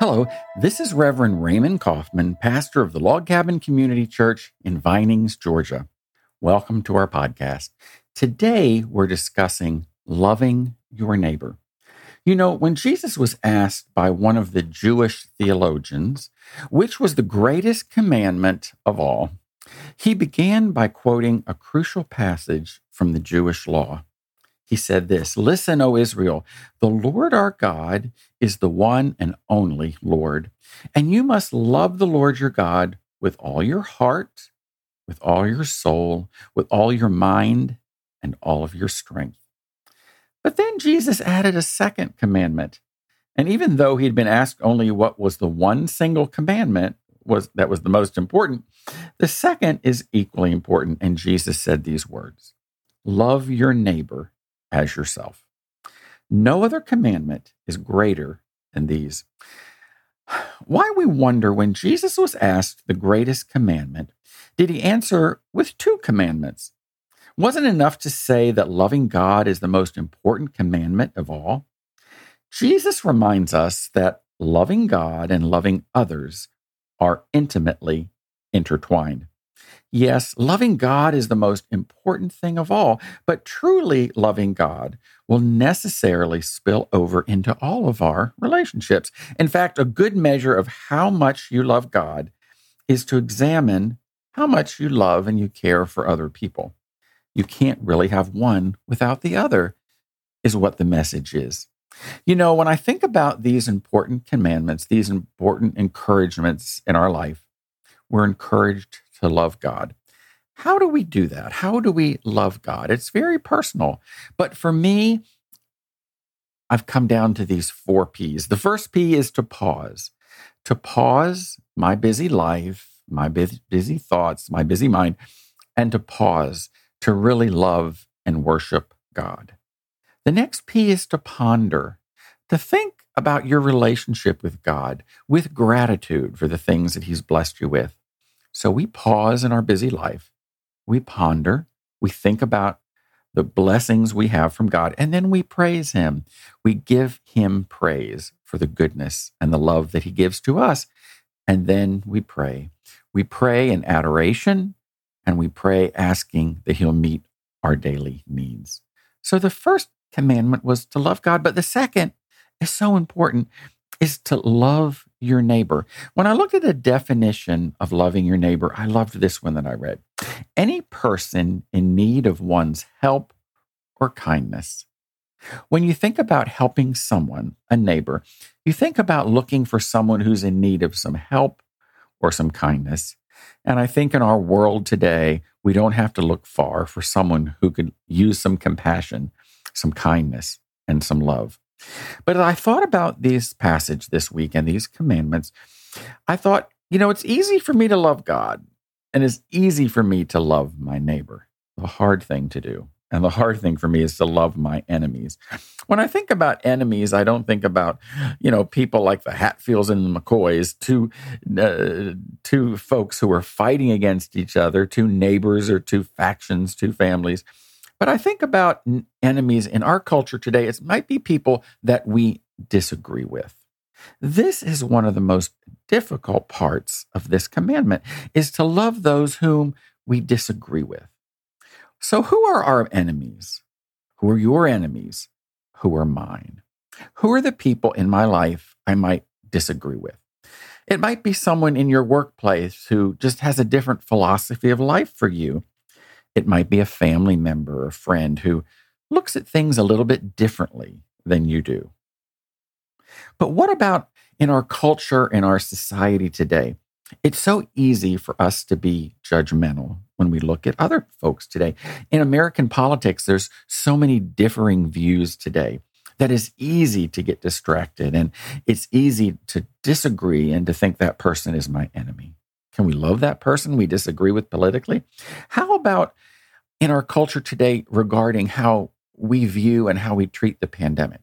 Hello, this is Reverend Raymond Coffman, pastor of the Log Cabin Community Church in Vinings, Georgia. Welcome to our podcast. Today, we're discussing loving your neighbor. You know, when Jesus was asked by one of the Jewish theologians which was the greatest commandment of all, he began by quoting a crucial passage from the Jewish law he said this Listen, O Israel, the Lord our God is the one and only Lord. And you must love the Lord your God with all your heart, with all your soul, with all your mind, and all of your strength. But then Jesus added a second commandment. And even though he'd been asked only what was the one single commandment was that was the most important, the second is equally important. And Jesus said these words Love your neighbor as yourself. No other commandment is greater than these. Why we wonder when Jesus was asked the greatest commandment, did he answer with two commandments? Wasn't enough to say that loving God is the most important commandment of all? Jesus reminds us that loving God and loving others are intimately intertwined. Yes, loving God is the most important thing of all, but truly loving God will necessarily spill over into all of our relationships. In fact, a good measure of how much you love God is to examine how much you love and you care for other people. You can't really have one without the other, is what the message is. You know, when I think about these important commandments, these important encouragements in our life, we're encouraged to love God. How do we do that? How do we love God? It's very personal. But for me, I've come down to these four P's. The first P is to pause, to pause my busy life, my busy thoughts, my busy mind, and to pause to really love and worship God. The next P is to ponder, to think about your relationship with God with gratitude for the things that He's blessed you with. So we pause in our busy life, we ponder, we think about the blessings we have from God, and then we praise Him. We give Him praise for the goodness and the love that He gives to us. And then we pray. We pray in adoration and we pray asking that He'll meet our daily needs. So the first commandment was to love God, but the second is so important is to love your neighbor. When I looked at the definition of loving your neighbor, I loved this one that I read. Any person in need of one's help or kindness. When you think about helping someone, a neighbor, you think about looking for someone who's in need of some help or some kindness. And I think in our world today, we don't have to look far for someone who could use some compassion, some kindness, and some love. But as I thought about this passage this week and these commandments. I thought, you know, it's easy for me to love God and it's easy for me to love my neighbor. The hard thing to do. And the hard thing for me is to love my enemies. When I think about enemies, I don't think about, you know, people like the Hatfields and the McCoys, two, uh, two folks who are fighting against each other, two neighbors or two factions, two families. But I think about enemies in our culture today, it might be people that we disagree with. This is one of the most difficult parts of this commandment is to love those whom we disagree with. So who are our enemies? Who are your enemies? Who are mine? Who are the people in my life I might disagree with? It might be someone in your workplace who just has a different philosophy of life for you it might be a family member or friend who looks at things a little bit differently than you do. But what about in our culture in our society today? It's so easy for us to be judgmental when we look at other folks today. In American politics, there's so many differing views today that it's easy to get distracted and it's easy to disagree and to think that person is my enemy. Can we love that person we disagree with politically? How about in our culture today regarding how we view and how we treat the pandemic?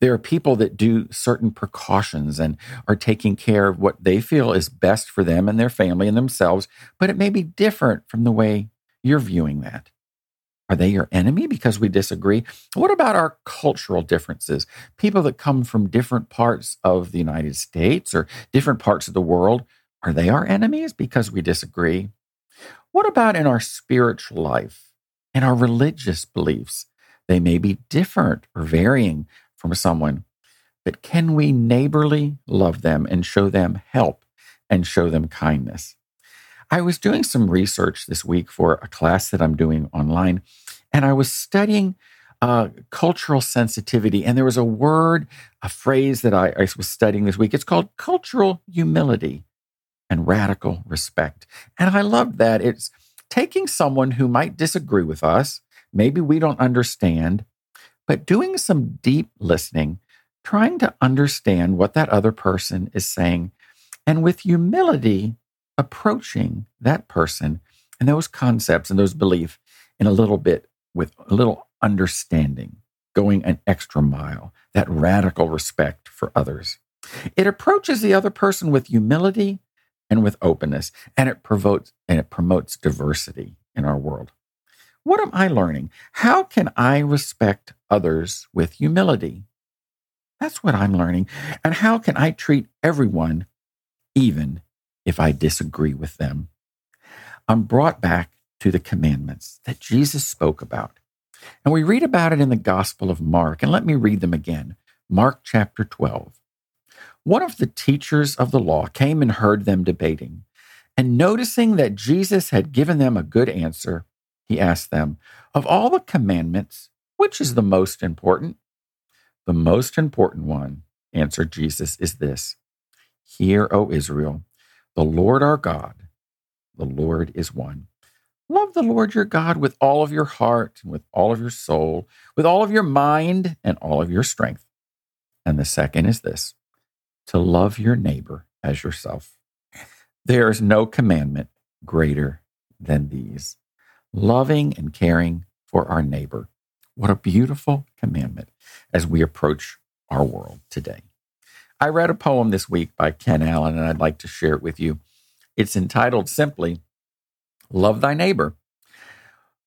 There are people that do certain precautions and are taking care of what they feel is best for them and their family and themselves, but it may be different from the way you're viewing that. Are they your enemy because we disagree? What about our cultural differences? People that come from different parts of the United States or different parts of the world, are they our enemies because we disagree? What about in our spiritual life, in our religious beliefs? They may be different or varying from someone, but can we neighborly love them and show them help and show them kindness? I was doing some research this week for a class that I'm doing online, and I was studying uh, cultural sensitivity. And there was a word, a phrase that I, I was studying this week. It's called cultural humility and radical respect. And I love that. It's taking someone who might disagree with us, maybe we don't understand, but doing some deep listening, trying to understand what that other person is saying, and with humility, approaching that person and those concepts and those beliefs in a little bit with a little understanding, going an extra mile, that radical respect for others. It approaches the other person with humility and with openness, and it promotes and it promotes diversity in our world. What am I learning? How can I respect others with humility? That's what I'm learning. And how can I treat everyone even if I disagree with them. I'm brought back to the commandments that Jesus spoke about. And we read about it in the Gospel of Mark. And let me read them again. Mark chapter 12. One of the teachers of the law came and heard them debating. And noticing that Jesus had given them a good answer, he asked them, Of all the commandments, which is the most important? The most important one, answered Jesus, is this Hear, O Israel, the Lord our God, the Lord is one. Love the Lord your God with all of your heart and with all of your soul, with all of your mind and all of your strength. And the second is this to love your neighbor as yourself. There is no commandment greater than these loving and caring for our neighbor. What a beautiful commandment as we approach our world today. I read a poem this week by Kenn Allan, and I'd like to share it with you. It's entitled simply, Love Thy Neighbor.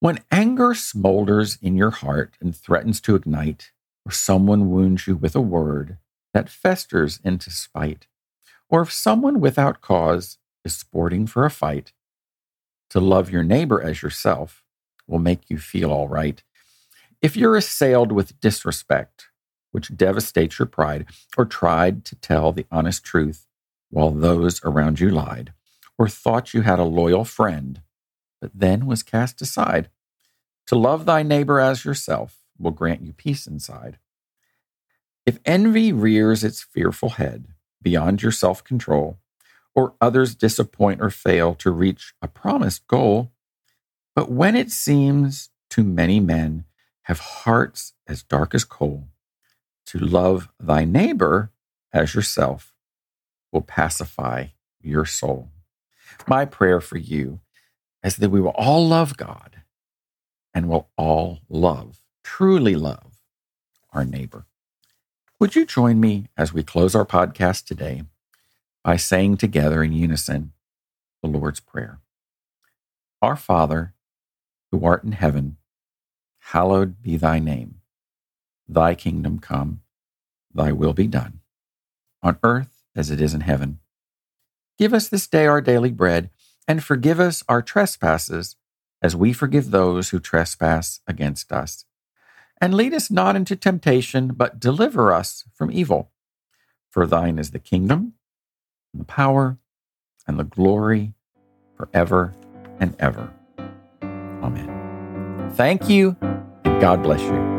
When anger smolders in your heart and threatens to ignite, or someone wounds you with a word that festers into spite, or if someone without cause is sporting for a fight, to love your neighbor as yourself will make you feel all right. If you're assailed with disrespect, which devastates your pride, or tried to tell the honest truth while those around you lied, or thought you had a loyal friend, but then was cast aside. To love thy neighbor as yourself will grant you peace inside. If envy rears its fearful head beyond your self control, or others disappoint or fail to reach a promised goal, but when it seems too many men have hearts as dark as coal, to love thy neighbor as yourself will pacify your soul. My prayer for you is that we will all love God and will all love, truly love, our neighbor. Would you join me as we close our podcast today by saying together in unison the Lord's Prayer? Our Father, who art in heaven, hallowed be thy name. Thy kingdom come, thy will be done, on earth as it is in heaven. Give us this day our daily bread, and forgive us our trespasses, as we forgive those who trespass against us. And lead us not into temptation, but deliver us from evil. For thine is the kingdom, and the power, and the glory forever and ever. Amen. Thank you, and God bless you.